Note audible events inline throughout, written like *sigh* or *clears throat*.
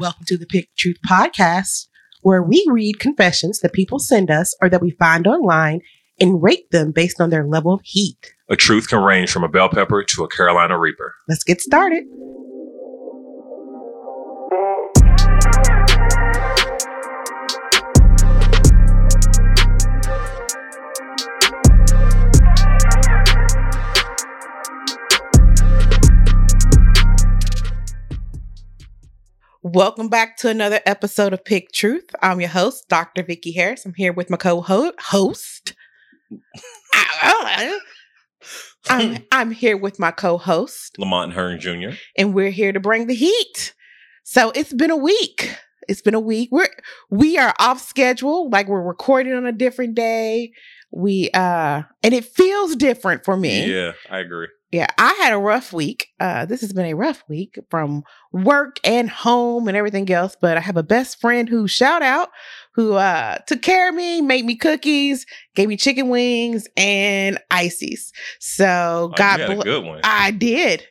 Welcome to the Pick Truth Podcast, where we read confessions that people send us or that we find online and rate them based on their level of heat. A truth can range from a bell pepper to a Carolina Reaper. Let's get started. Welcome back to another episode of Pick Truth. I'm your host, Dr. Vicki Harris. I'm here with my co-host. I'm, I'm here with my co-host, Lamont Hearn Jr. and we're here to bring the heat. So it's been a week. It's been a week. We're we are off schedule, like we're recording on a different day. We uh and it feels different for me. Yeah, I agree. Yeah, I had a rough week. Uh, this has been a rough week from work and home and everything else. But I have a best friend who shout out who uh took care of me, made me cookies, gave me chicken wings and ices. So Oh, God you had a bless. good one. I did.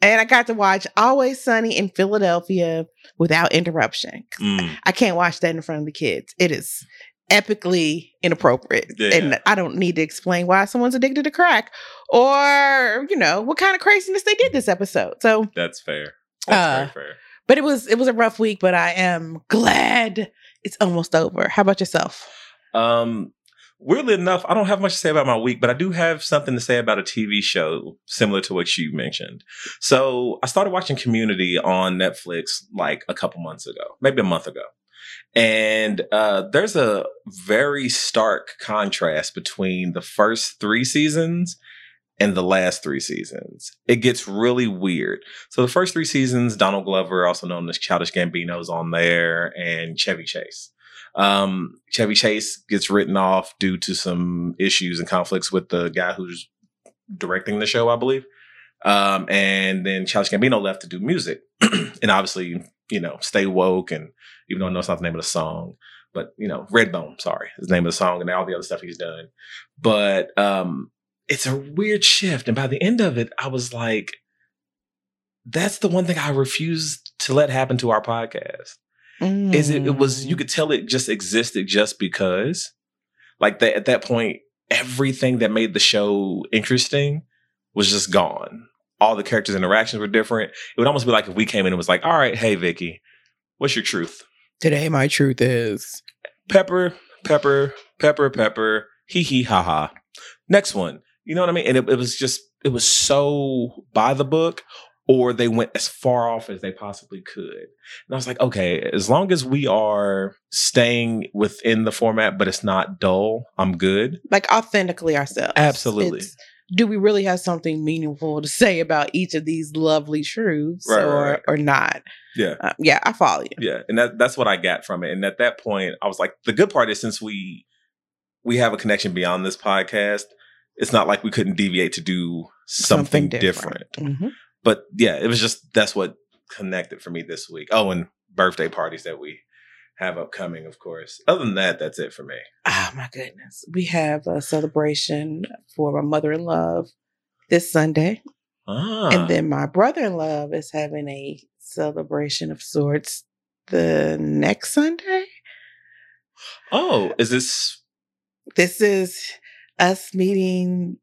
And I got to watch Always Sunny in Philadelphia without interruption. Mm, I can't watch that in front of the kids. It is epically inappropriate. Yeah. And I don't need to explain why someone's addicted to crack or, you know, what kind of craziness they did this episode. So, that's fair. That's Uh, very fair. but it was it was a rough week, but I am glad it's almost over. How about yourself? Um, weirdly enough, I don't have much to say about my week, but I do have something to say about a TV show similar to what you mentioned. So I started watching Community on Netflix like a couple months ago, maybe a month ago. And uh, there's a very stark contrast between the first three seasons and the last three seasons. It gets really weird. So the first three seasons, Donald Glover, also known as Childish Gambino, is on there, and Chevy Chase. Um, Chevy Chase gets written off due to some issues and conflicts with the guy who's directing the show, I believe. Um, and then Childish Gambino left to do music, *clears throat* and obviously, you know, stay woke. And even though I know it's not the name of the song, but you know, Redbone, sorry, is the name of the song, and all the other stuff he's done. But um, it's a weird shift, and by the end of it, I was like, that's the one thing I refuse to let happen to our podcast. Is it, it was you Mm. could tell it just existed just because like that at that point everything that made the show interesting was just gone. All the characters interactions were different. It would almost be like if we came in and was like all right hey vicky what's your truth Today, my truth is pepper pepper pepper pepper. Hee hee ha ha. Next one. You know what i mean? And it, it was just it was so by the book or they went as far off as they possibly could. And i was like okay as long as we are staying within the format but it's not dull i'm good. Like authentically ourselves. Absolutely. It's, do we really have something meaningful to say about each of these lovely truths Right, or right, right. or not? yeah Uh, yeah, I follow you. yeah and that, that's what i got from it and at that point i was like the good part is since we we have a connection beyond this podcast it's not like we couldn't deviate to do something, different. Mhm. but yeah, it was just that's what connected for me this week. Oh, and birthday parties that we have upcoming, of course. Other than that, that's it for me. Oh my goodness. We have a celebration for my mother in law this Sunday. Ah, And then my brother in law is having a celebration of sorts the next Sunday. oh, *sighs* is this? This is us meeting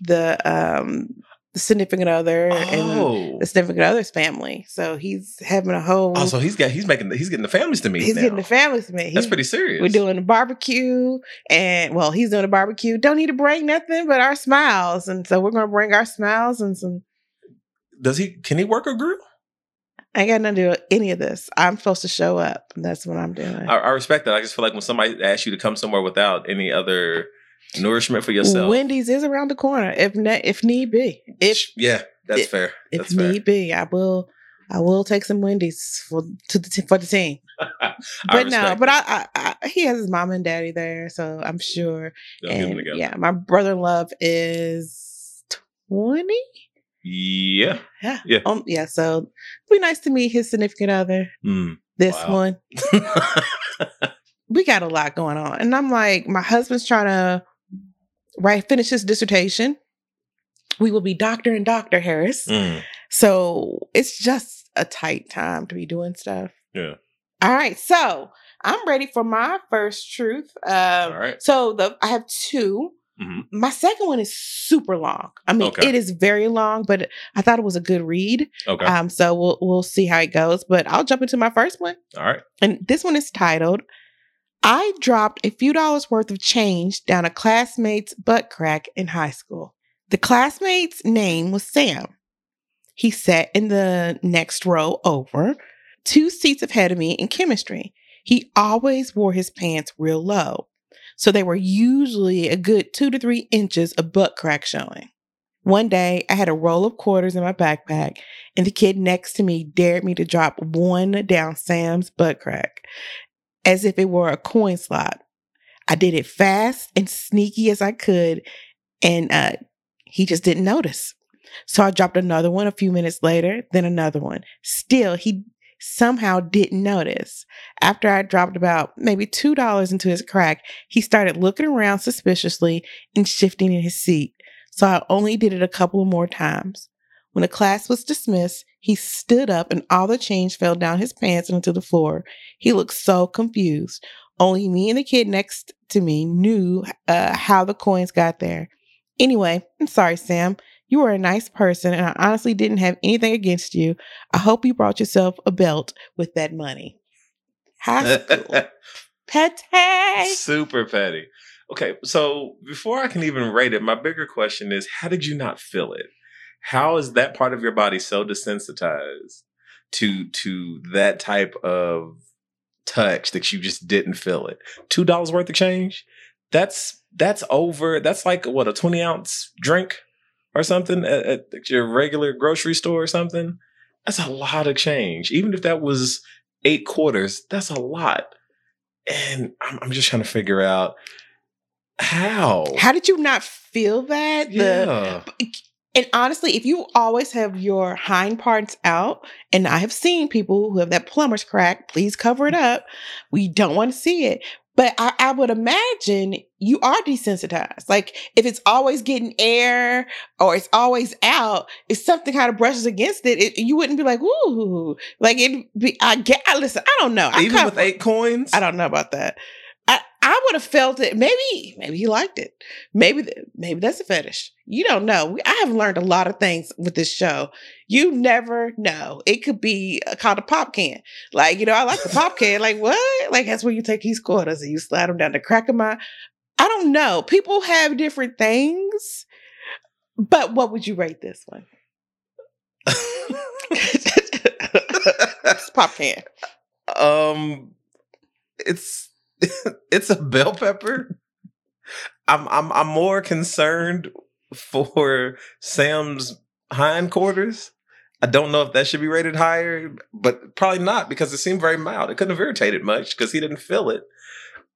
the um the significant other and Oh, the significant other's family. So he's having a whole oh, so he's got he's making he's getting the families to meet. he's now. getting the families to meet. That's pretty serious. We're doing a barbecue, and well, he's doing a barbecue. Don't need to bring nothing but our smiles, and so we're gonna bring our smiles and some. Does he? Can he work a grill? I ain't got nothing to do with any of this. I'm supposed to show up, and that's what I'm doing. I, I respect that. I just feel like when somebody asks you to come somewhere without any other nourishment for yourself, Wendy's is around the corner, if ne- if need be. If yeah, that's if- fair. if fair. need be, I will. I will take some Wendy's for to the t- for the team. *laughs* But no, but. I, I, I he has his mom and daddy there, so I'm sure. They'll get them and yeah, my brother in love is twenty. Yeah. Yeah. Yeah. Um, yeah. So it'd be nice to meet his significant other. Mm. This Wow. one. *laughs* We got a lot going on. And I'm like, my husband's trying to write finish his dissertation. We will be doctor and Dr. Harris. Mm. So it's just a tight time to be doing stuff. Yeah. All right. So I'm ready for my first truth. Um, All right. So the I have 2 Mhm. My second one is super long. I mean, Okay. it is very long, but I thought it was a good read. Okay. Um, so we'll we'll see how it goes. But I'll jump into my first one. All right. And this one is titled I dropped a few dollars worth of change down a classmate's butt crack in high school. The classmate's name was Sam. He sat in the next row over, two seats ahead of me in chemistry. He always wore his pants real low, so they were usually a good two to three inches of butt crack showing. One day, I had a roll of quarters in my backpack, and the kid next to me dared me to drop one down Sam's butt crack as if it were a coin slot. I did it fast and sneaky as I could, and uh, he just didn't notice. So I dropped another one a few minutes later, then another one. Still, he somehow didn't notice. After I dropped about maybe $2 into his crack, he started looking around suspiciously and shifting in his seat. So I only did it a couple of more times. When the class was dismissed, he stood up and all the change fell down his pants and onto the floor. He looked so confused. Only me and the kid next to me knew uh, how the coins got there. Anyway, I'm sorry, Sam. You were a nice person, and I honestly didn't have anything against you. I hope you brought yourself a belt with that money. High school. *laughs* Petty. Super petty. Okay, so before I can even rate it, my bigger question is how did you not feel it? How is that part of your body so desensitized to to that type of touch that you just didn't feel it? Two dollars worth of change? That's that's over. That's like what a twenty ounce drink or something at, at your regular grocery store or something. That's a lot of change. Even if that was eight quarters, that's a lot. And I'm, I'm just trying to figure out how. How did you not feel that? The yeah. And honestly, if you always have your hind parts out, and I have seen people who have that plumber's crack, please cover it up. We don't want to see it. But I, I would imagine you are desensitized. Like if it's always getting air or it's always out, if something kind of brushes against it, it you wouldn't be like, ooh, like it. Be, I get. I listen. I don't know. I Even kinda- with eight coins? I don't know about that. I, I would have felt it. Maybe, maybe he liked it. Maybe, maybe that's a fetish. You don't know. I have learned a lot of things with this show. You never know. It could be uh, called a pop can. Like, you know, I like the pop can. Like, what? Like, that's where you take these quarters and you slide them down the crack of my. I don't know. People have different things. But what would you rate this one? it's *laughs* pop can. um it's *laughs* it's a bell pepper. I'm I'm I'm more concerned for Sam's hindquarters. I don't know if that should be rated higher, but probably not because it seemed very mild. It couldn't have irritated much because he didn't feel it.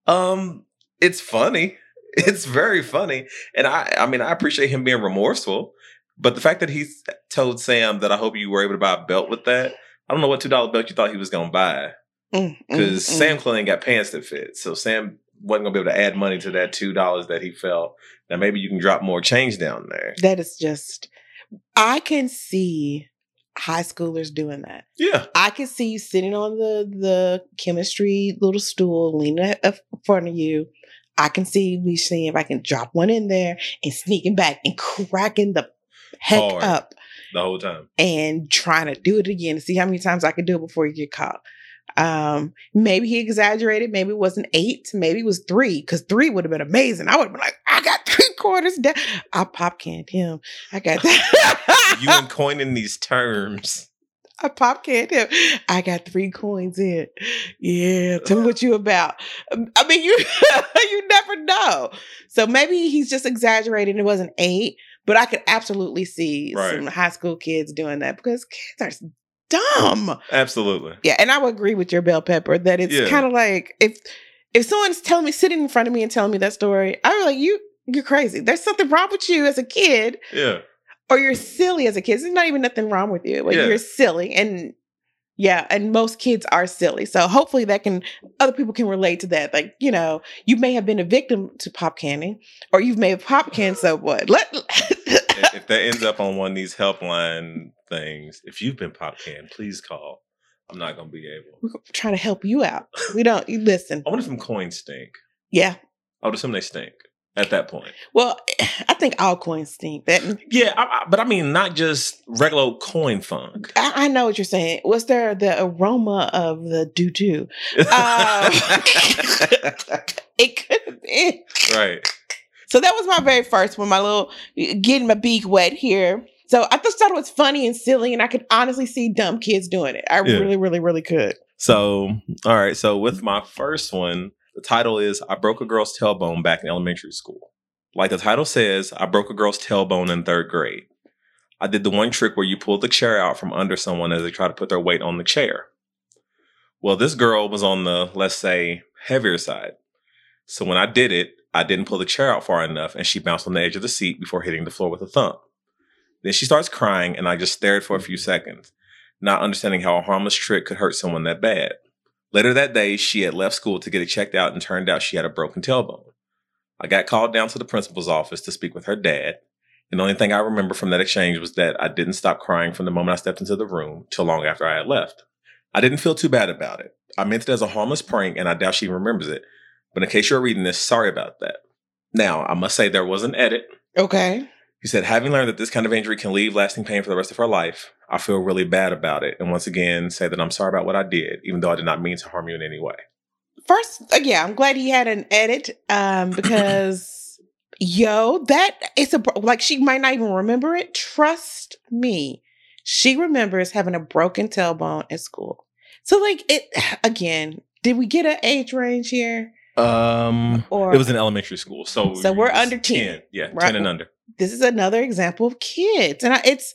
Um, it's funny. *laughs* It's very funny, and I I mean I appreciate him being remorseful, but the fact that he told Sam that I hope you were able to buy a belt with that. I don't know what two dollar belt you thought he was gonna buy Mm, because mm, mm. Sam clearly ain't got pants that fit. So Sam wasn't gonna be able to add money to that two dollars that he felt. Now maybe you can drop more change down there. That is just, I can see high schoolers doing that. Yeah, I can see you sitting on the the chemistry little stool, leaning in front of you. I can see me seeing if I can drop one in there and sneaking back and cracking the heck Hard. up the whole time. and trying to do it again to see how many times I can do it before you get caught. Um, maybe he exaggerated. Maybe it wasn't eight. Maybe it was three because three would have been amazing. I would have been like, I got *laughs* three quarters down. I pop canned him. I got that. *laughs* You and coining these terms. I pop canned him. I got three coins in. Yeah, tell me what you about. Um, I mean, you *laughs* you never know. So maybe he's just exaggerating. It wasn't eight, but I could absolutely see Right. some high school kids doing that because kids are dumb. Absolutely. Yeah, and I would agree with your bell pepper that it's Yeah. kind of like if if someone's telling me sitting in front of me and telling me that story, I'm like, you you're crazy. There's something wrong with you as a kid, Yeah. or you're silly as a kid. There's not even nothing wrong with you, but Yeah. you're silly. And yeah, and most kids are silly. So hopefully that can other people can relate to that. Like, you know, you may have been a victim to pop canning, or you've made pop can, so what? Let if that ends up on one of these helpline things, if you've been pop canned, please call. I'm not gonna be able. We're trying to help you out. We don't. You listen. I wonder if them coins stink. Yeah. I would assume they stink at that point. Well, *clears throat* I think all coins stink. That Yeah, I, I, but I mean, not just regular coin funk. I, I know what you're saying. Was there the aroma of the doo doo? *laughs* Um, *laughs* it could have been. right. So that was my very first one. My little eh, getting my beak wet here. So I just thought it was funny and silly, and I could honestly see dumb kids doing it. I Yeah. really, really, really could. So, all right. So, with my first one, the title is I Broke a Girl's Tailbone Back in Elementary School. Like the title says, I broke a girl's tailbone in third grade. I did the one trick where you pull the chair out from under someone as they try to put their weight on the chair. Well, this girl was on the, let's say, heavier side. So, when I did it, I didn't pull the chair out far enough and she bounced on the edge of the seat before hitting the floor with a thump. Then she starts crying and I just stared for a few seconds not understanding how a harmless trick could hurt someone that bad. Later that day, she had left school to get it checked out and turned out she had a broken tailbone. I got called down to the principal's office to speak with her dad. And the only thing I remember from that exchange was that I didn't stop crying from the moment I stepped into the room till long after I had left. I didn't feel too bad about it. I meant it as a harmless prank and I doubt she remembers it. But in case you're reading this, sorry about that. Now, I must say there was an edit. Okay. He said, having learned that this kind of injury can leave lasting pain for the rest of her life, I feel really bad about it. And once again, say that I'm sorry about what I did, even though I did not mean to harm you in any way. First, uh, yeah, I'm glad he had an edit um, *clears throat* because, yo, that it's a bro- like she might not even remember it. Trust me, she remembers having a broken tailbone at school. So, like, it *sighs* again. Did we get an age range here? Um, Or it was in elementary school, so So we're under 10, Yeah, right? ten and under. this is another example of kids and I, it's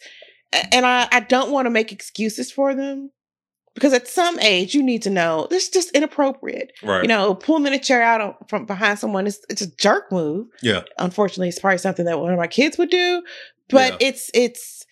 and I, I don't want to make excuses for them because at some age you need to know this is just inappropriate Right. you know pulling a chair out on- from behind someone is it's a jerk move Yeah. unfortunately it's probably something that one of my kids would do but Yeah. it's it's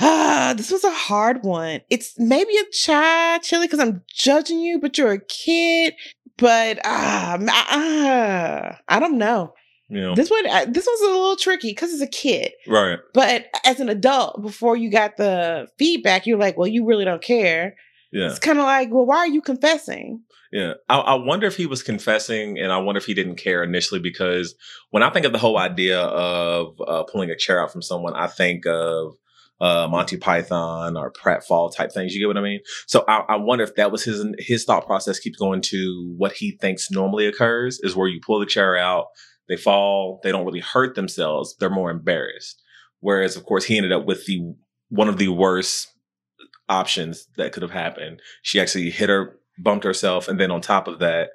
ah *sighs* this was a hard one it's maybe a Thai chili because i'm judging you but you're a kid but ah, m- ah, I don't know. know, This one, uh, this was a little tricky because it's a kid. right. But as an adult, before you got the feedback, you're like, well, you really don't care. Yeah. It's kind of like, well, why are you confessing? Yeah. I, I wonder if he was confessing and I wonder if he didn't care initially because when I think of the whole idea of uh, pulling a chair out from someone, I think of uh, Monty Python or pratfall type things. You get what I mean? So I, I wonder if that was his his thought process keeps going to what he thinks normally occurs is where you pull the chair out, they fall, they don't really hurt themselves, they're more embarrassed. Whereas, of course, he ended up with the one of the worst options that could have happened. She actually hit her, bumped herself, and then on top of that,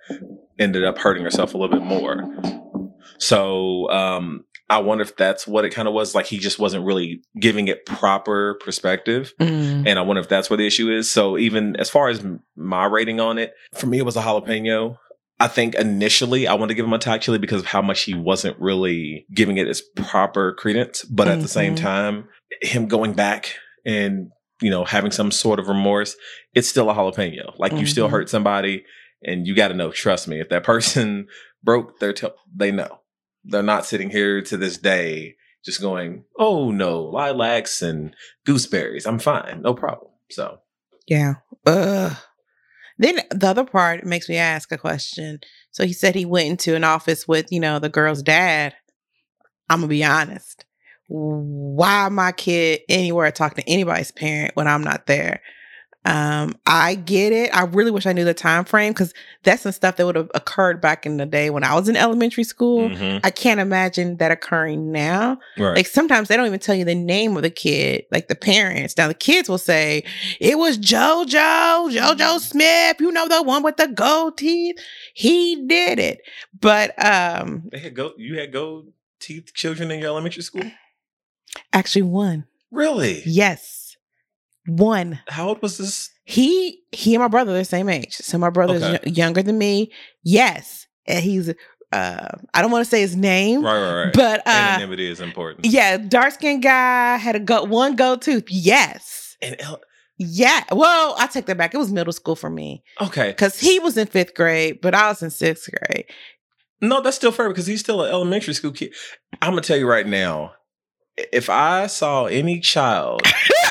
ended up hurting herself a little bit more. So um, I wonder if that's what it kind of was. Like he just wasn't really giving it proper perspective. And I wonder if that's where the issue is. So even as far as my rating on it, for me, it was a jalapeno. I think initially I wanted to give him a Thai chili because of how much he wasn't really giving it its proper credence. But at the same Mhm. time, him going back and, you know, having some sort of remorse, it's still a jalapeno. Like you still Mhm. hurt somebody and you got to know, trust me, if that *laughs* person broke their toe, they know. They're not sitting here to this day just going, oh no, lilacs and gooseberries. I'm fine. No problem. So, Yeah. Ugh. Then the other part makes me ask a question. So he said he went into an office with, you know, the girl's dad. I'm gonna be honest. Why my kid anywhere talking to anybody's parent when I'm not there? Um, I get it. I really wish I knew the time frame because that's some stuff that would have occurred back in the day when I was in elementary school. mhm. I can't imagine that occurring now. right. Like sometimes they don't even tell you the name of the kid, like the parents. Now the kids will say, it was JoJo, JoJo Smith, you know, the one with the gold teeth. He did it. But um they had gold, you had gold teeth children in your elementary school? actually one. Really? Yes. One. How old was this? He he and my brother are the same age. So my brother's Okay. y- younger than me. Yes. And he's uh I don't want to say his name, Right, right, right. but uh Anonymity is important. yeah, dark skinned guy had a go one gold tooth. Yes. And Yeah. Well, I take that back. It was middle school for me okay. because he was in fifth grade, but I was in sixth grade. No, that's still fair because he's still an elementary school kid. I'm gonna tell you right now, if I saw any child *laughs*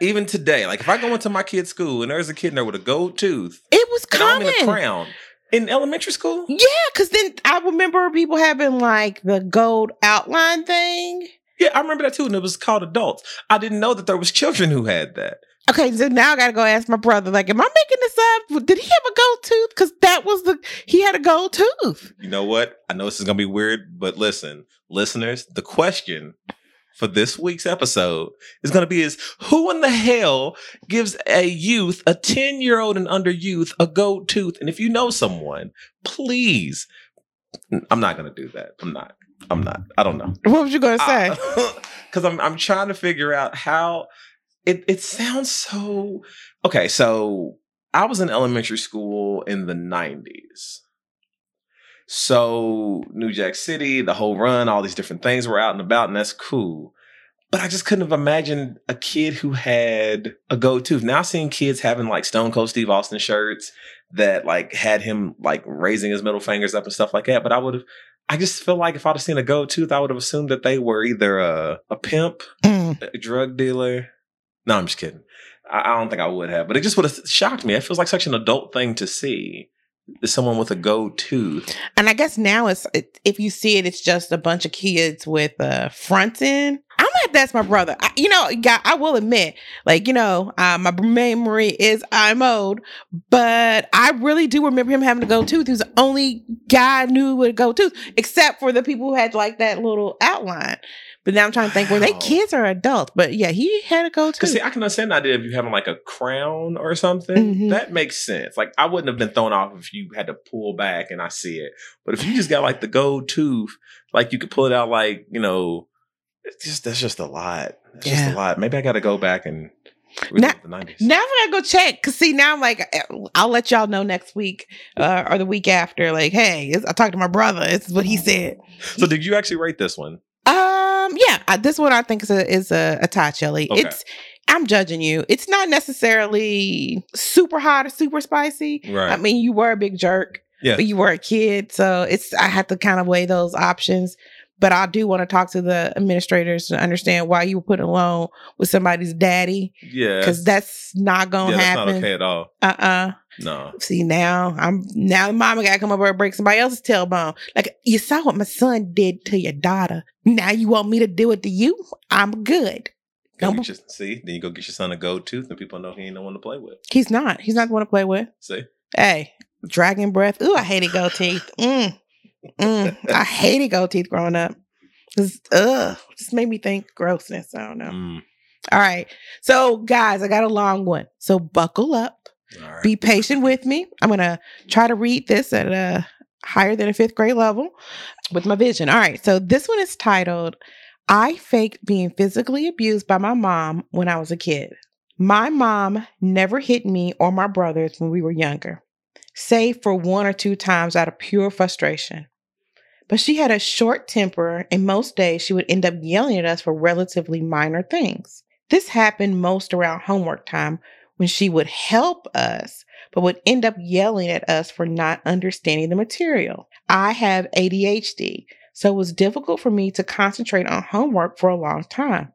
Even today, like if I go into my kid's school and there's a kid in there with a gold tooth, It was and I'm in a common. crown in elementary school. Yeah, because then I remember people having like the gold outline thing. Yeah, I remember that too, and it was called adults. I didn't know that there was children who had that. Okay, so now I gotta go ask my brother. Like, am I making this up? Did he have a gold tooth? Because that was the he had a gold tooth. You know what? I know this is gonna be weird, but listen, listeners, the question for this week's episode is gonna be is who in the hell gives a youth, a 10-year-old and under youth, a gold tooth? And if you know someone, please. I'm not gonna do that. I'm not. I'm not. I don't know. What was you gonna say? *laughs* Because I'm I'm trying to figure out how it it sounds so okay. So I was in elementary school in the '90s. So New Jack City, the whole run, all these different things were out and about, and that's cool. But I just couldn't have imagined a kid who had a gold tooth. Now seeing kids having like Stone Cold Steve Austin shirts that like had him like raising his middle fingers up and stuff like that. But I would have I just feel like if I'd have seen a gold tooth, I would have assumed that they were either a, a pimp, Mm. a drug dealer. No, I'm just kidding. I, I don't think I would have, but it just would have shocked me. It feels like such an adult thing to see. Someone with a go to. And I guess now it's it, if you see it, it's just a bunch of kids with a front I'm that's my brother. I, you know, guy, I will admit, like you know, uh, my memory is I'm old, but I really do remember him having a gold tooth. He was the only guy I knew with a gold tooth, except for the people who had like that little outline. But now I'm trying to think, were they kids or adults? But yeah, he had a gold tooth. Because see, I can understand the idea of you having like a crown or something. Mhm. That makes sense. Like I wouldn't have been thrown off if you had to pull back and I see it. But if you just got like the gold tooth, like you could pull it out, like you know, it's just that's just a lot. Just Yeah. a lot. Maybe I got to go back and Now- the nineties. Now I gotta go check. Cause see, now I'm like, eh, I'll let y'all know next week uh, or the week after. Like, hey, it's- I talked to my brother. This is what he said. so did you actually write this one? Um, yeah, I, this one I think is a is a, a chili. Okay. It's I'm judging you. It's not necessarily super hot or super spicy. Right. I mean, you were a big jerk, Yeah. but you were a kid, so it's I have to kind of weigh those options. But I do want to talk to the administrators to understand why you were put alone with somebody's daddy, yeah. because that's not gonna yeah, that's happen. not okay at all. Uh uh No. See now, I'm now the mama gotta come over and break somebody else's tailbone. Like you saw what my son did to your daughter. Now you want me to do it to you? I'm good. Go Don't- get your, see, then you go get your son a gold tooth, and people know he ain't no one to play with. He's not. He's not the one to play with. See, Hey, dragon breath. Ooh, I hated gold teeth. *laughs* Mm. Mm. I hated gold teeth growing up. 'Cause, Ugh, just made me think grossness. I don't know. Mm, All right. So, guys, I got a long one. So buckle up. right. Be patient with me. I'm gonna try to read this at a higher than a fifth grade level with my vision. All right. So this one is titled I faked being physically abused by my mom when I was a kid. My mom never hit me or my brothers when we were younger, save for one or two times out of pure frustration. But she had a short temper, and most days she would end up yelling at us for relatively minor things. This happened most around homework time when she would help us, but would end up yelling at us for not understanding the material. I have ADHD, so it was difficult for me to concentrate on homework for a long time.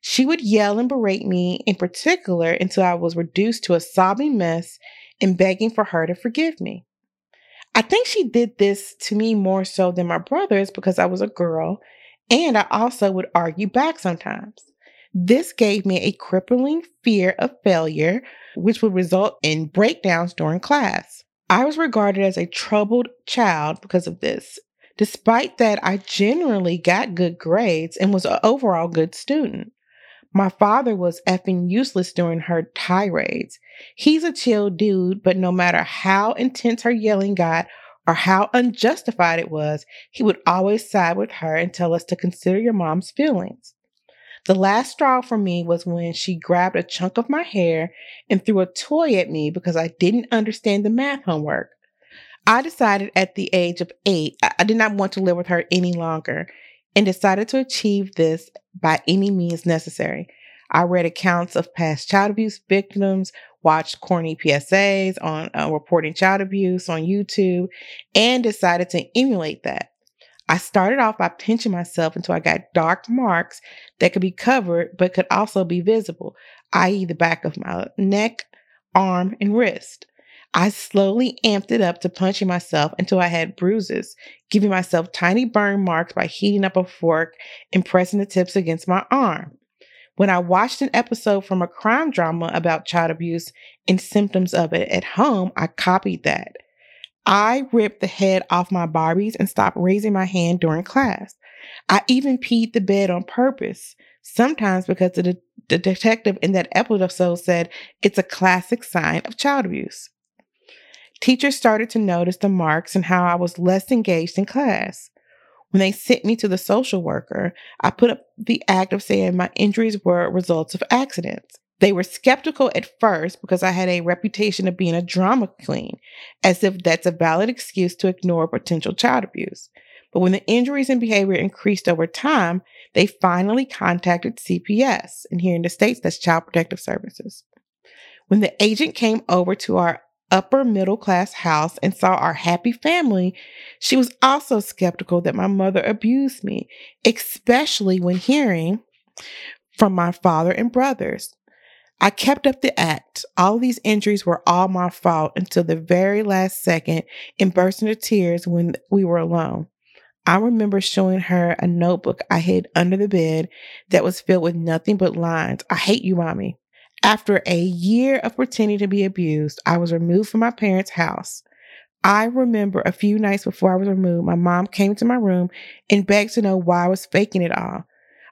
She would yell and berate me in particular until I was reduced to a sobbing mess and begging for her to forgive me. I think she did this to me more so than my brothers because I was a girl, and I also would argue back sometimes. This gave me a crippling fear of failure, which would result in breakdowns during class. I was regarded as a troubled child because of this. Despite that, I generally got good grades and was an overall good student. My father was effing useless during her tirades. He's a chill dude, but no matter how intense her yelling got or how unjustified it was, he would always side with her and tell us to consider your mom's feelings. The last straw for me was when she grabbed a chunk of my hair and threw a toy at me because I didn't understand the math homework. I decided at the age of eight, I did not want to live with her any longer and decided to achieve this by any means necessary. I read accounts of past child abuse victims, watched corny PSAs on uh, reporting child abuse on YouTube, and decided to emulate that. I started off by pinching myself until I got dark marks that could be covered but could also be visible. i.e., the back of my neck, arm, and wrist. I slowly amped it up to punching myself until I had bruises, giving myself tiny burn marks by heating up a fork and pressing the tips against my arm. When I watched an episode from a crime drama about child abuse and symptoms of it at home, I copied that. I ripped the head off my Barbies and stopped raising my hand during class. I even peed the bed on purpose, sometimes because the, de- the detective in that episode said it's a classic sign of child abuse. Teachers started to notice the marks and how I was less engaged in class. When they sent me to the social worker, I put up the act of saying my injuries were results of accidents. They were skeptical at first because I had a reputation of being a drama queen, as if that's a valid excuse to ignore potential child abuse. But when the injuries and behavior increased over time, they finally contacted CPS. And here in the States, that's Child Protective Services. When the agent came over to our upper middle class house and saw our happy family, she was also skeptical that my mother abused me, especially when hearing from my father and brothers. I kept up the act. All these injuries were all my fault until the very last second and burst into tears when we were alone. I remember showing her a notebook I hid under the bed that was filled with nothing but lines. I hate you, mommy. After a year of pretending to be abused, I was removed from my parents' house. I remember a few nights before I was removed, my mom came to my room and begged to know why I was faking it all.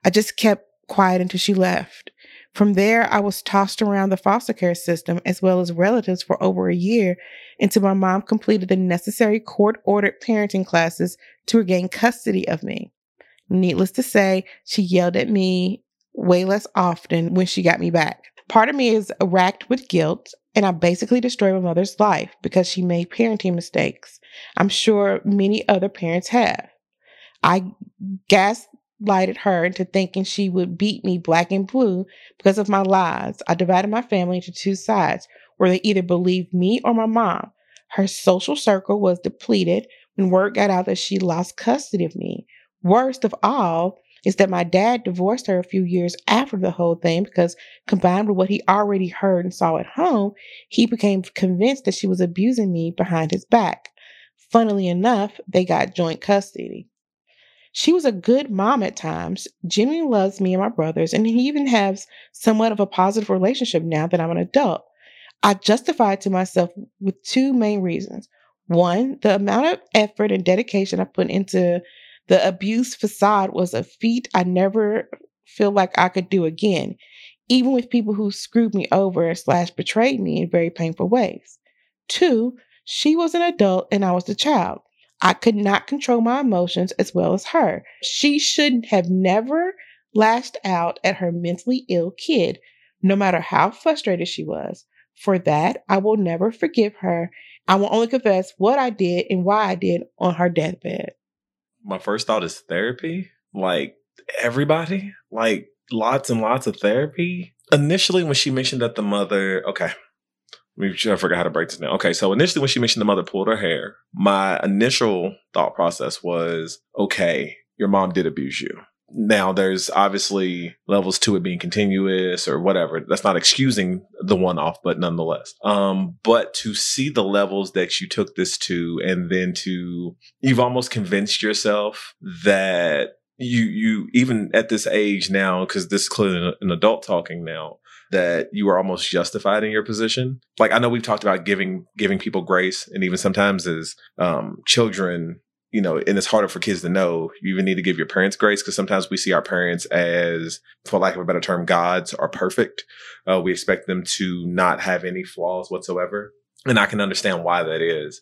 I just kept quiet until she left. From there, I was tossed around the foster care system as well as relatives for over a year until my mom completed the necessary court ordered parenting classes to regain custody of me. Needless to say, she yelled at me way less often when she got me back. Part of me is racked with guilt, and I basically destroyed my mother's life because she made parenting mistakes. I'm sure many other parents have. I gaslighted her into thinking she would beat me black and blue because of my lies. I divided my family into two sides where they either believed me or my mom. Her social circle was depleted when word got out that she lost custody of me. Worst of all, is that my dad divorced her a few years after the whole thing because combined with what he already heard and saw at home, he became convinced that she was abusing me behind his back. Funnily enough, they got joint custody. She was a good mom at times. Jimmy loves me and my brothers, and he even has somewhat of a positive relationship now that I'm an adult. I justify it to myself with two main reasons. One, the amount of effort and dedication I put into the abuse facade was a feat I never feel like I could do again, even with people who screwed me over slash betrayed me in very painful ways. Two, she was an adult and I was a child. I could not control my emotions as well as her. She should have never lashed out at her mentally ill kid, no matter how frustrated she was. For that, I will never forgive her. I will only confess what I did and why I did on her deathbed my first thought is therapy. Like everybody, like lots and lots of therapy. Initially, when she mentioned that the mother, okay, I forgot how to break this down. Okay, so initially when she mentioned the mother pulled her hair, my initial thought process was, okay, your mom did abuse you. Now, there's obviously levels to it being continuous or whatever. That's not excusing the one off, but nonetheless. Um, but to see the levels that you took this to, and then to, you've almost convinced yourself that you, you, even at this age now, because this is clearly an adult talking now, that you are almost justified in your position. Like I know we've talked about giving giving people grace, and even sometimes as um, children, you know, and it's harder for kids to know. You even need to give your parents grace because sometimes we see our parents as, for lack of a better term, gods are perfect. Uh, we expect them to not have any flaws whatsoever. And I can understand why that is.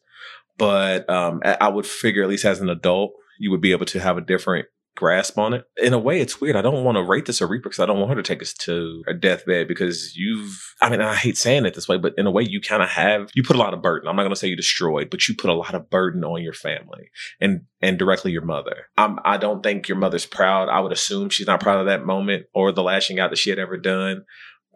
But um, I would figure, at least as an adult, you would be able to have a different grasp on it. In a way, it's weird. I don't want to rate this a Reaper because I don't want her to take us to a deathbed because you've, I mean, I hate saying it this way, but in a way, you kind of have, you put a lot of burden. I'm not going to say you destroyed, but you put a lot of burden on your family and, and directly your mother. I'm, I don't think your mother's proud. I would assume she's not proud of that moment or the lashing out that she had ever done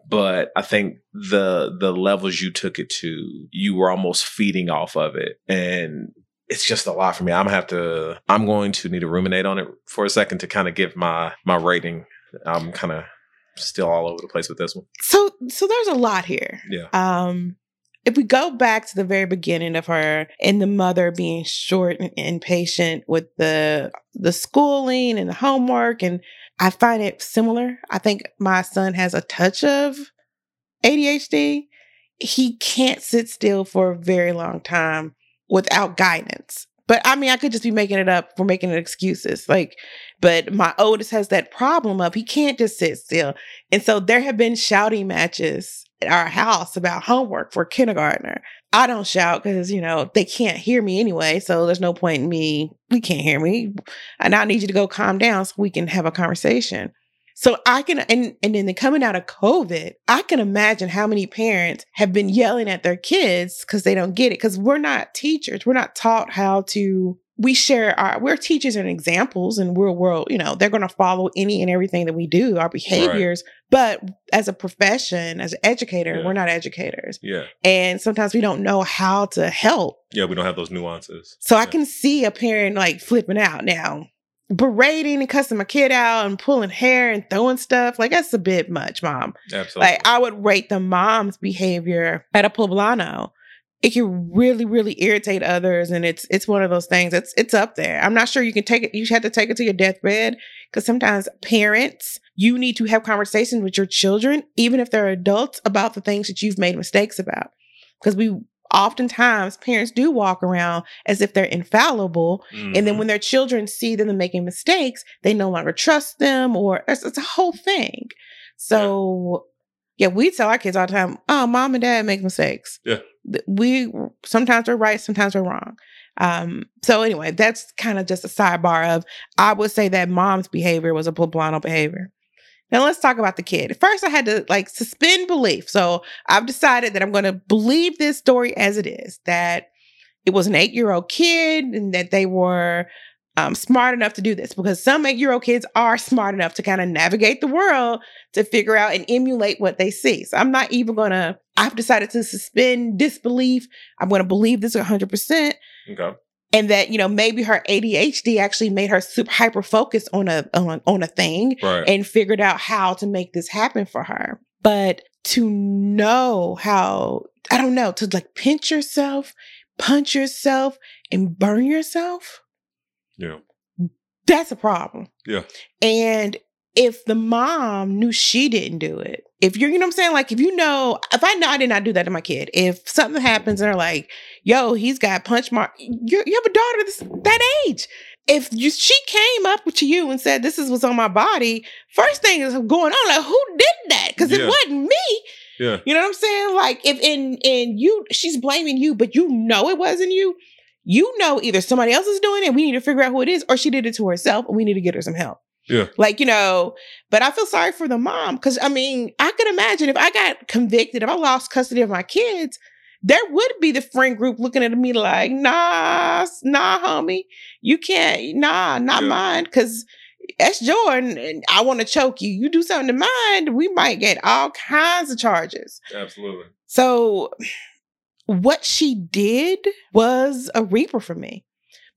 but I think the the levels you took it to, you were almost feeding off of it, and it's just a lot for me. I'm gonna have to. I'm going to need to ruminate on it for a second to kind of give my my rating. I'm kind of still all over the place with this one. So so there's a lot here. Yeah. Um if we go back to the very beginning of her and the mother being short and impatient with the the schooling and the homework and I find it similar. I think my son has a touch of ADHD. He can't sit still for a very long time without guidance. But I mean, I could just be making it up for making excuses. Like, but my oldest has that problem of he can't just sit still. And so there have been shouting matches at our house about homework for kindergartner. I don't shout because, you know, they can't hear me anyway. So there's no point in me, we can't hear me. And I need you to go calm down so we can have a conversation. So I can, and, and then coming out of COVID, I can imagine how many parents have been yelling at their kids because they don't get it. Because we're not teachers. We're not taught how to, we share our, we're teachers and examples and we're, world, you know, they're going to follow any and everything that we do, our behaviors. Right. But as a profession, as an educator, yeah. we're not educators. Yeah. And sometimes we don't know how to help. Yeah. We don't have those nuances. So yeah. I can see a parent like flipping out now berating and cussing my kid out and pulling hair and throwing stuff. Like that's a bit much, mom. Absolutely. Like I would rate the mom's behavior at a poblano. It can really, really irritate others, and it's it's one of those things. It's it's up there. I'm not sure you can take it. You have to take it to your deathbed because sometimes parents, you need to have conversations with your children, even if they're adults, about the things that you've made mistakes about. Because we oftentimes parents do walk around as if they're infallible. Mm-hmm. And then mm-hmm. when their children see them making mistakes, they no longer trust them or it's, it's a whole thing. So, yeah. yeah, we tell our kids all the time, oh, mom and dad make mistakes. Yeah. We sometimes we're right, sometimes we're wrong. Um, so anyway, that's kind of just a sidebar of I would say that mom's behavior was a poblano behavior. Now let's talk about the kid. First, I had to like suspend belief. So I've decided that I'm going to believe this story as it is that it was an eight year old kid and that they were um, smart enough to do this because some eight year old kids are smart enough to kind of navigate the world to figure out and emulate what they see. So I'm not even going to, I've decided to suspend disbelief. I'm going to believe this 100%. Okay and that you know maybe her ADHD actually made her super hyper focused on a on, on a thing right. and figured out how to make this happen for her. But to know how I don't know to like pinch yourself, punch yourself, and burn yourself. Yeah, that's a problem. Yeah, and if the mom knew she didn't do it, if you're, you know what I'm saying? Like, if you know, if I know I did not do that to my kid, if something happens and they're like, yo, he's got punch mark, you, you have a daughter this, that age. If you, she came up to you and said, this is what's on my body, first thing is going on, like, who did that? Because yeah. it wasn't me. Yeah. You know what I'm saying? Like, if in, in you, she's blaming you, but you know it wasn't you, you know either somebody else is doing it, we need to figure out who it is, or she did it to herself, and we need to get her some help. Yeah. Like, you know, but I feel sorry for the mom because I mean, I could imagine if I got convicted, if I lost custody of my kids, there would be the friend group looking at me like, nah, nah, homie, you can't, nah, not yeah. mine. Cause that's Jordan and I want to choke you. You do something to mine, we might get all kinds of charges. Absolutely. So what she did was a reaper for me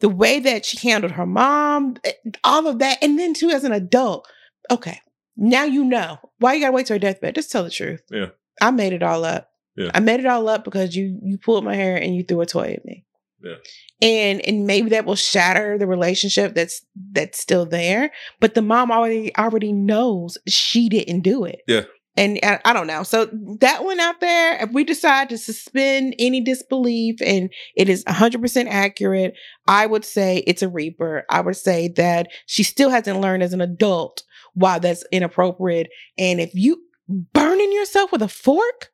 the way that she handled her mom, eh, all of that. And then too, as an adult, okay, now you know. Why you gotta wait till her deathbed? Just tell the truth. Yeah. I made it all up. Yeah. I made it all up because you you pulled my hair and you threw a toy at me. Yeah. And and maybe that will shatter the relationship that's that's still there. But the mom already already knows she didn't do it. Yeah. And I, I, don't know. So that one out there, if we decide to suspend any disbelief and it is 100% accurate, I would say it's a reaper. I would say that she still hasn't learned as an adult why that's inappropriate. And if you burning yourself with a fork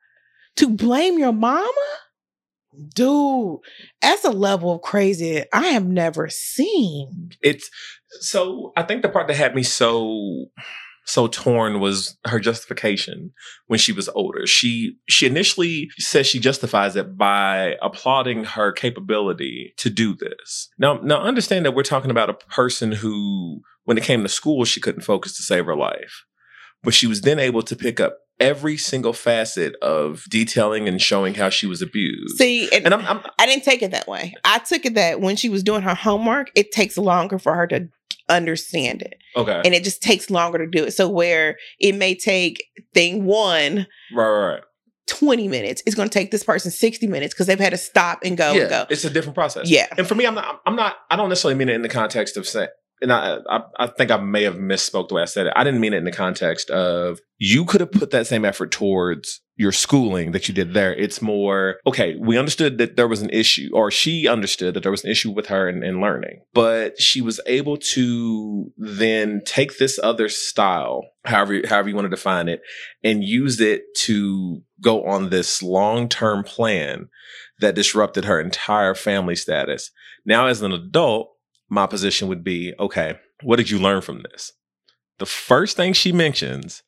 to blame your mama, dude, that's a level of crazy I have never seen. It's so I think the part that had me so so torn was her justification when she was older. She she initially says she justifies it by applauding her capability to do this. Now now understand that we're talking about a person who when it came to school she couldn't focus to save her life. But she was then able to pick up every single facet of detailing and showing how she was abused. See, and, and I'm, I'm, I did not take it that way. I took it that when she was doing her homework, it takes longer for her to understand it. Okay. And it just takes longer to do it. So where it may take thing one right, right, right. 20 minutes, it's going to take this person 60 minutes because they've had to stop and go yeah, and go. It's a different process. Yeah. And for me, I'm not. I'm not. I don't necessarily mean it in the context of saying. And I, I, I think I may have misspoke the way I said it. I didn't mean it in the context of you could have put that same effort towards your schooling that you did there. It's more okay. We understood that there was an issue, or she understood that there was an issue with her in learning, but she was able to then take this other style, however however you want to define it, and use it to go on this long term plan that disrupted her entire family status. Now, as an adult, my position would be okay, what did you learn from this? The first thing she mentions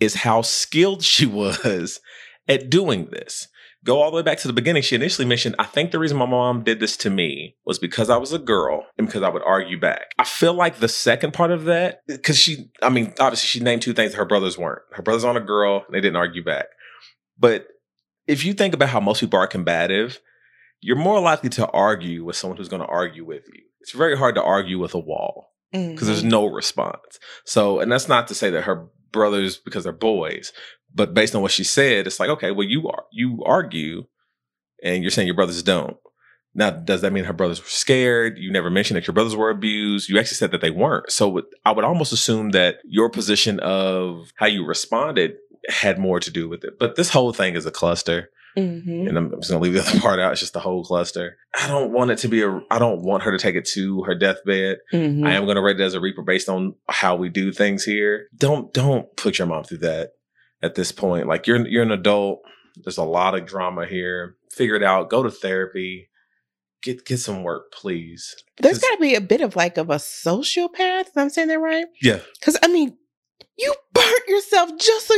is how skilled she *laughs* was at doing this. Go all the way back to the beginning. She initially mentioned, I think the reason my mom did this to me was because I was a girl and because I would argue back. I feel like the second part of that, because she, I mean, obviously she named two things her brothers weren't. Her brothers aren't a girl, they didn't argue back. But if you think about how most people are combative, you're more likely to argue with someone who's going to argue with you. It's very hard to argue with a wall because there's Mhm. no response. So, and that's not to say that her brothers because they're boys, but based on what she said, it's like, okay, well, you are you argue, and you're saying your brothers don't. Now, does that mean her brothers were scared? You never mentioned that your brothers were abused. You actually said that they weren't. So, I would almost assume that your position of how you responded had more to do with it. But this whole thing is a cluster Mhm. and I'm, I'm just gonna leave the *laughs* other part out. It's just the whole cluster. I don't want it to be a. I don't want her to take it to her deathbed. Mhm. I am gonna rate it as a reaper based on how we do things here. Don't don't put your mom through that at this point. Like you're you're an adult. There's a lot of drama here. Figure it out. Go to therapy. Get get some work, please. There's got to be a bit of like of a sociopath. If I'm saying that right? Yeah. Because I mean, you burnt yourself just so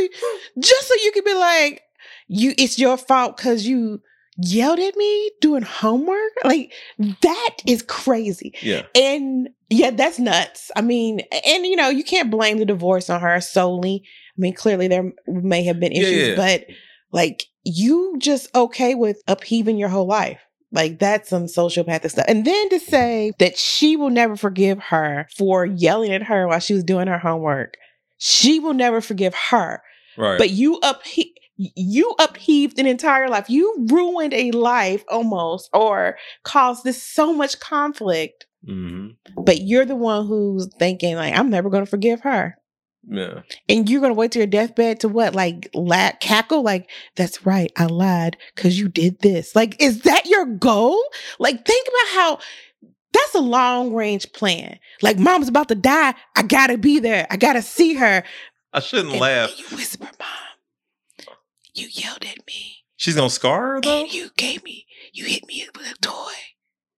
just so you could be like, you. It's your fault because you yelled at me doing homework. Like that is crazy. Yeah. And yeah, that's nuts. I mean, and you know, you can't blame the divorce on her solely. I mean, clearly there may have been issues, yeah. but like you just okay with upheaving your whole life. Like that's some sociopathic stuff. And then to say that she will never forgive her for yelling at her while she was doing her homework. She will never forgive her. Right. But you uphe- you upheaved an entire life. You ruined a life almost or caused this so much conflict. hmm But you're the one who's thinking like I'm never going to forgive her. Yeah. And you're going to wait to your deathbed to what? Like la- cackle like that's right. I lied cuz you did this. Like is that your goal? Like think about how that's a long range plan. Like mom's about to die. I got to be there. I got to see her. I shouldn't And- laugh. you whisper, "Mom, you yelled at me She's gonna scar her though. and you gave me, you hit me with a toy."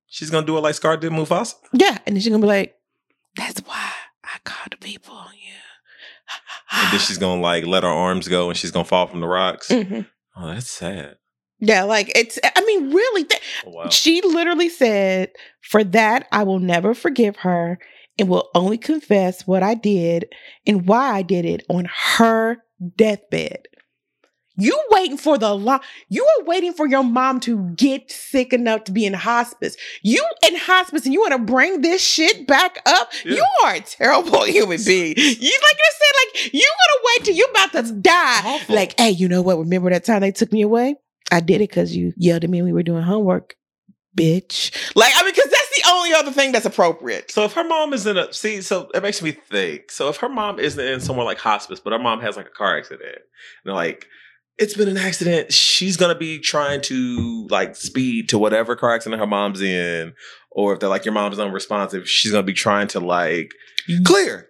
She's gonna do it like Scar did Mufasa. Yeah, and then she's gonna be like, "That's why I called the people on you." And then she's gonna like let her arms go and she's gonna fall from the rocks. Mhm. Oh, that's sad. Yeah, like it's. I mean, really, th- Oh, wow. she literally said, "For that, I will never forgive her, and will only confess what I did and why I did it on her deathbed." You waiting for the law? You are waiting for your mom to get sick enough to be in hospice. You in hospice, and you want to bring this shit back up? Yeah. You are a terrible human being. You like I said, like you gonna wait till you about to die. Awful. Like, hey, you know what? Remember that time they took me away? I did it because you yelled at me when we were doing homework, bitch. Like, I mean, because that's the only other thing that's appropriate. So if her mom is in a see, so it makes me think. So if her mom isn't in somewhere like hospice, but her mom has like a car accident, and like it's been an accident, she's gonna be trying to like speed to whatever car accident her mom's in, or if they're like your mom's unresponsive, she's gonna be trying to like mm-hmm. clear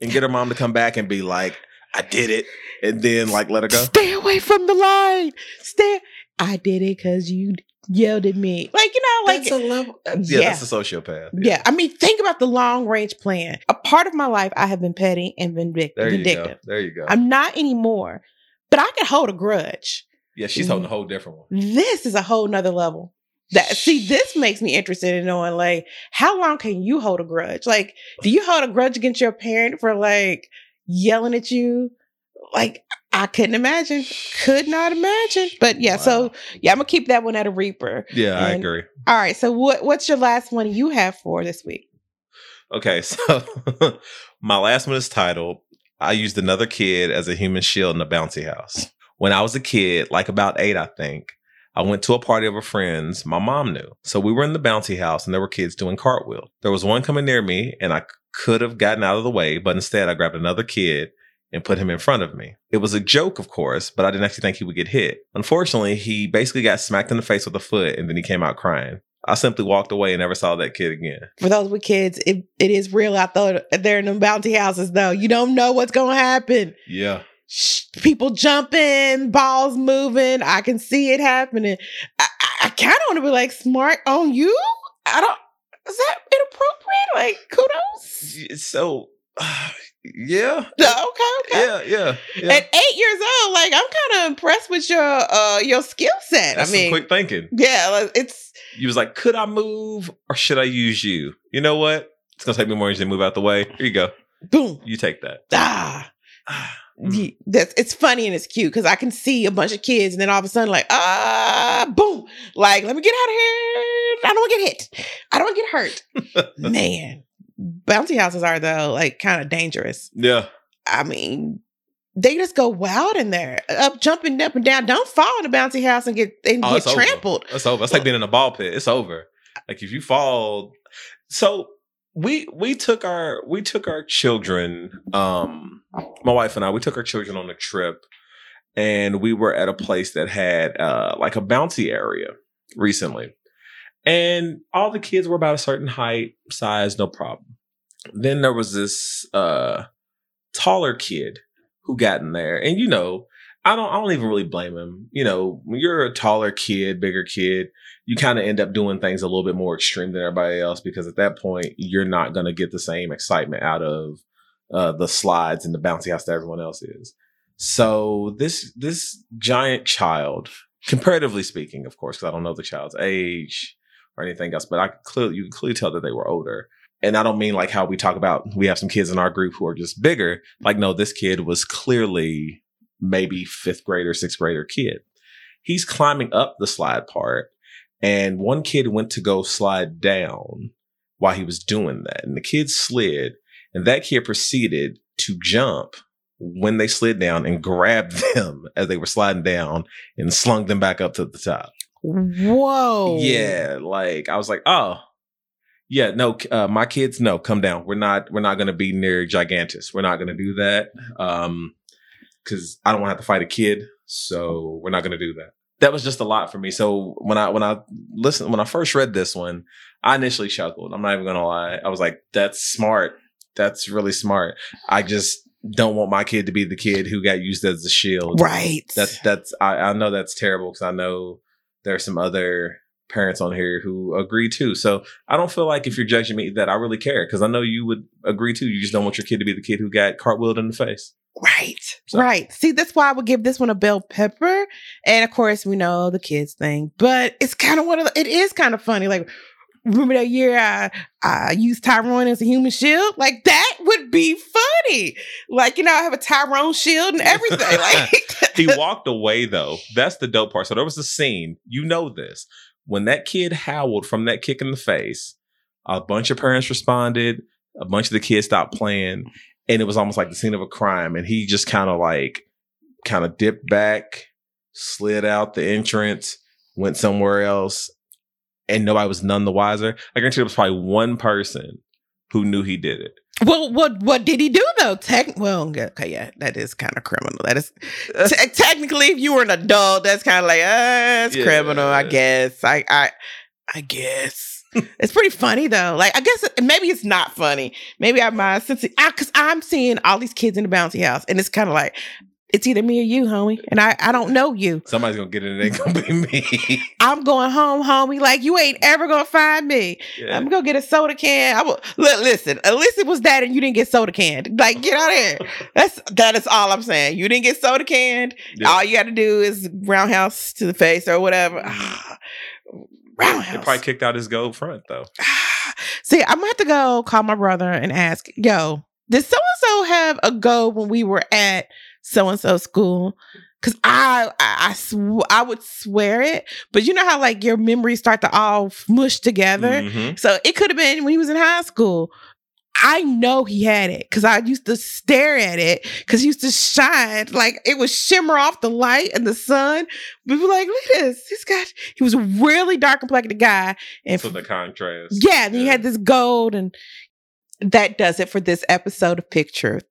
and get her mom to come back and be like, I did it, and then like let her go. Stay away from the line. Stay. I did it because you yelled at me. Like, you know, like, that's a level. Uh, yeah, yeah. that's a sociopath. yeah. I mean, think about the long range plan. A part of my life, I have been petty and vindic- There you vindictive. go. There you go. I'm not anymore, but I can hold a grudge. yeah, she's holding a mm-hmm. whole different one. this is a whole nother level. That see, this makes me interested in knowing like how long can you hold a grudge? Like, do you hold a grudge against your parent for like yelling at you? Like, I couldn't imagine. Could not imagine. But yeah, so yeah, I'm gonna keep that one at a reaper. Yeah, I agree. All right. So what what's your last one you have for this week? Okay, *laughs* so my last one is titled I used another kid as a human shield in a bouncy house. When I was a kid, like about eight, I think, I went to a party of a friend's my mom knew. So we were in the bouncy house and there were kids doing cartwheel. There was one coming near me and I could have gotten out of the way, but instead I grabbed another kid and put him in front of me. It was a joke, of course, but I didn't actually think he would get hit. Unfortunately, he basically got smacked in the face with a foot and then he came out crying. I simply walked away and never saw that kid again. For those with kids, it, it is real out there. They're in the bounty houses, though. You don't know what's going to happen. Yeah. People jumping, balls moving. I can see it happening. I, I, I kind of want to be like, smart on you? I don't, is that inappropriate? Like, kudos? So, yeah. *laughs* Okay, okay. Yeah, yeah, yeah. At eight years old, like I'm kind of impressed with your uh your skill set. That's I mean, some quick thinking. Yeah, it's. You was like, could I move or should I use you? You know what? It's gonna take me more energy to move out the way. Here you go. Boom. You take that. Ah. *sighs* That's it's funny and it's cute because I can see a bunch of kids and then all of a sudden like ah boom like let me get out of here I don't want to get hit I don't want to get hurt *laughs* man bouncy houses are though like kind of dangerous. Yeah. I mean, they just go wild in there, up jumping up and down. Don't fall in a bouncy house and get and Oh, get it's over. trampled. That's over. That's like being in a ball pit. It's over. Like if you fall. So we we took our we took our children, um, my wife and I, we took our children on a trip and we were at a place that had uh like a bouncy area recently. And all the kids were about a certain height, size, no problem. Then there was this uh taller kid who got in there. And you know, I don't I don't even really blame him. You know, when you're a taller kid, bigger kid, you kind of end up doing things a little bit more extreme than everybody else because at that point you're not going to get the same excitement out of uh, the slides and the bouncy house that everyone else is. So this this giant child, comparatively speaking, of course, because I don't know the child's age or anything else, but I clearly you can clearly tell that they were older. And I don't mean like how we talk about we have some kids in our group who are just bigger. Like, no, this kid was clearly maybe fifth grader, sixth grader kid. He's climbing up the slide part, and one kid went to go slide down while he was doing that. And the kid slid, and that kid proceeded to jump when they slid down and grabbed *laughs* them as they were sliding down and slung them back up to the top. Whoa. Yeah, like I was like, oh, yeah, no, uh, my kids, no, come down. We're not, we're not going to be near Gigantus. We're not going to do that, um, because I don't want to have to fight a kid. So we're not going to do that. That was just a lot for me. So when I when I listened when I first read this one, I initially chuckled. I'm not even going to lie. I was like, that's smart. That's really smart. I just don't want my kid to be the kid who got used as a shield. Right. That's that's I, I know that's terrible because I know there are some other parents on here who agree too. So I don't feel like if you're judging me that I really care because I know you would agree too. You just don't want your kid to be the kid who got cartwheeled in the face. Right. So- Right. See, that's why I would give this one a bell pepper. And of course, we know the kids thing, but it's kind of one of the, it is kind of funny. Like, remember that year I, I used Tyrone as a human shield? Like, that would be funny. Like, you know, I have a Tyrone shield and everything. *laughs* Like, He walked away though. That's the dope part. So there was a scene. You know this when that kid howled from that kick in the face. A bunch of parents responded. A bunch of the kids stopped playing, and it was almost like the scene of a crime. And he just kind of like kind of dipped back, slid out the entrance, went somewhere else, and nobody was none the wiser. I guarantee there was probably one person who knew he did it. Well, what what did he do though? Tech, well, okay, yeah, that is kind of criminal. That is te- technically, if you were an adult, that's kind of like, uh, it's Yeah. criminal, I guess. I, I, I guess it's pretty funny though. Like, I guess maybe it's not funny. Maybe I'm my sense because I'm seeing all these kids in the bouncy house, and it's kind of like it's either me or you, homie, and I, I don't know you. Somebody's gonna get it, and it ain't gonna be me. *laughs* I'm going home, homie. Like you ain't ever gonna find me. Yeah. I'm gonna get a soda can. I will look, listen. At least it was that, and you didn't get soda canned. Like get out of here. *laughs* That's that is all I'm saying. You didn't get soda canned. Yeah. All you got to do is roundhouse to the face or whatever. *sighs* Ah, They probably kicked out his gold front though. *sighs* See, I'm gonna have to go call my brother and ask, yo, did so and so have a go when we were at so and so school? Cause I I I, sw- I would swear it, but you know how like your memories start to all mush together. Mhm. So it could have been when he was in high school. I know he had it because I used to stare at it because he used to shine like it would shimmer off the light and the sun. We were like, look at this. This guy, he was really dark and complected guy. And So the contrast. yeah, and he had this gold, and that does it for this episode of Pick Truth.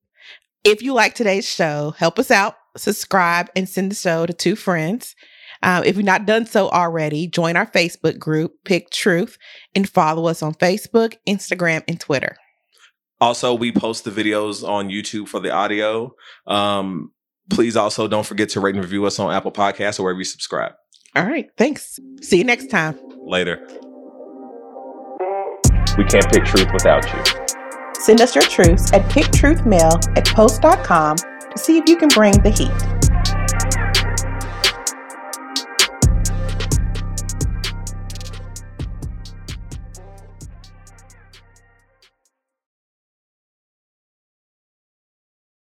If you like today's show, help us out, subscribe, and send the show to two friends. Uh, if you've not done so already, join our Facebook group, Pick Truth, and follow us on Facebook, Instagram, and Twitter. Also, we post the videos on YouTube for the audio. Um, please also don't forget to rate and review us on Apple Podcasts or wherever you subscribe. All right, thanks. See you next time. Later. We can't pick truth without you. Send us your truths at picktruthmail at post.com to see if you can bring the heat.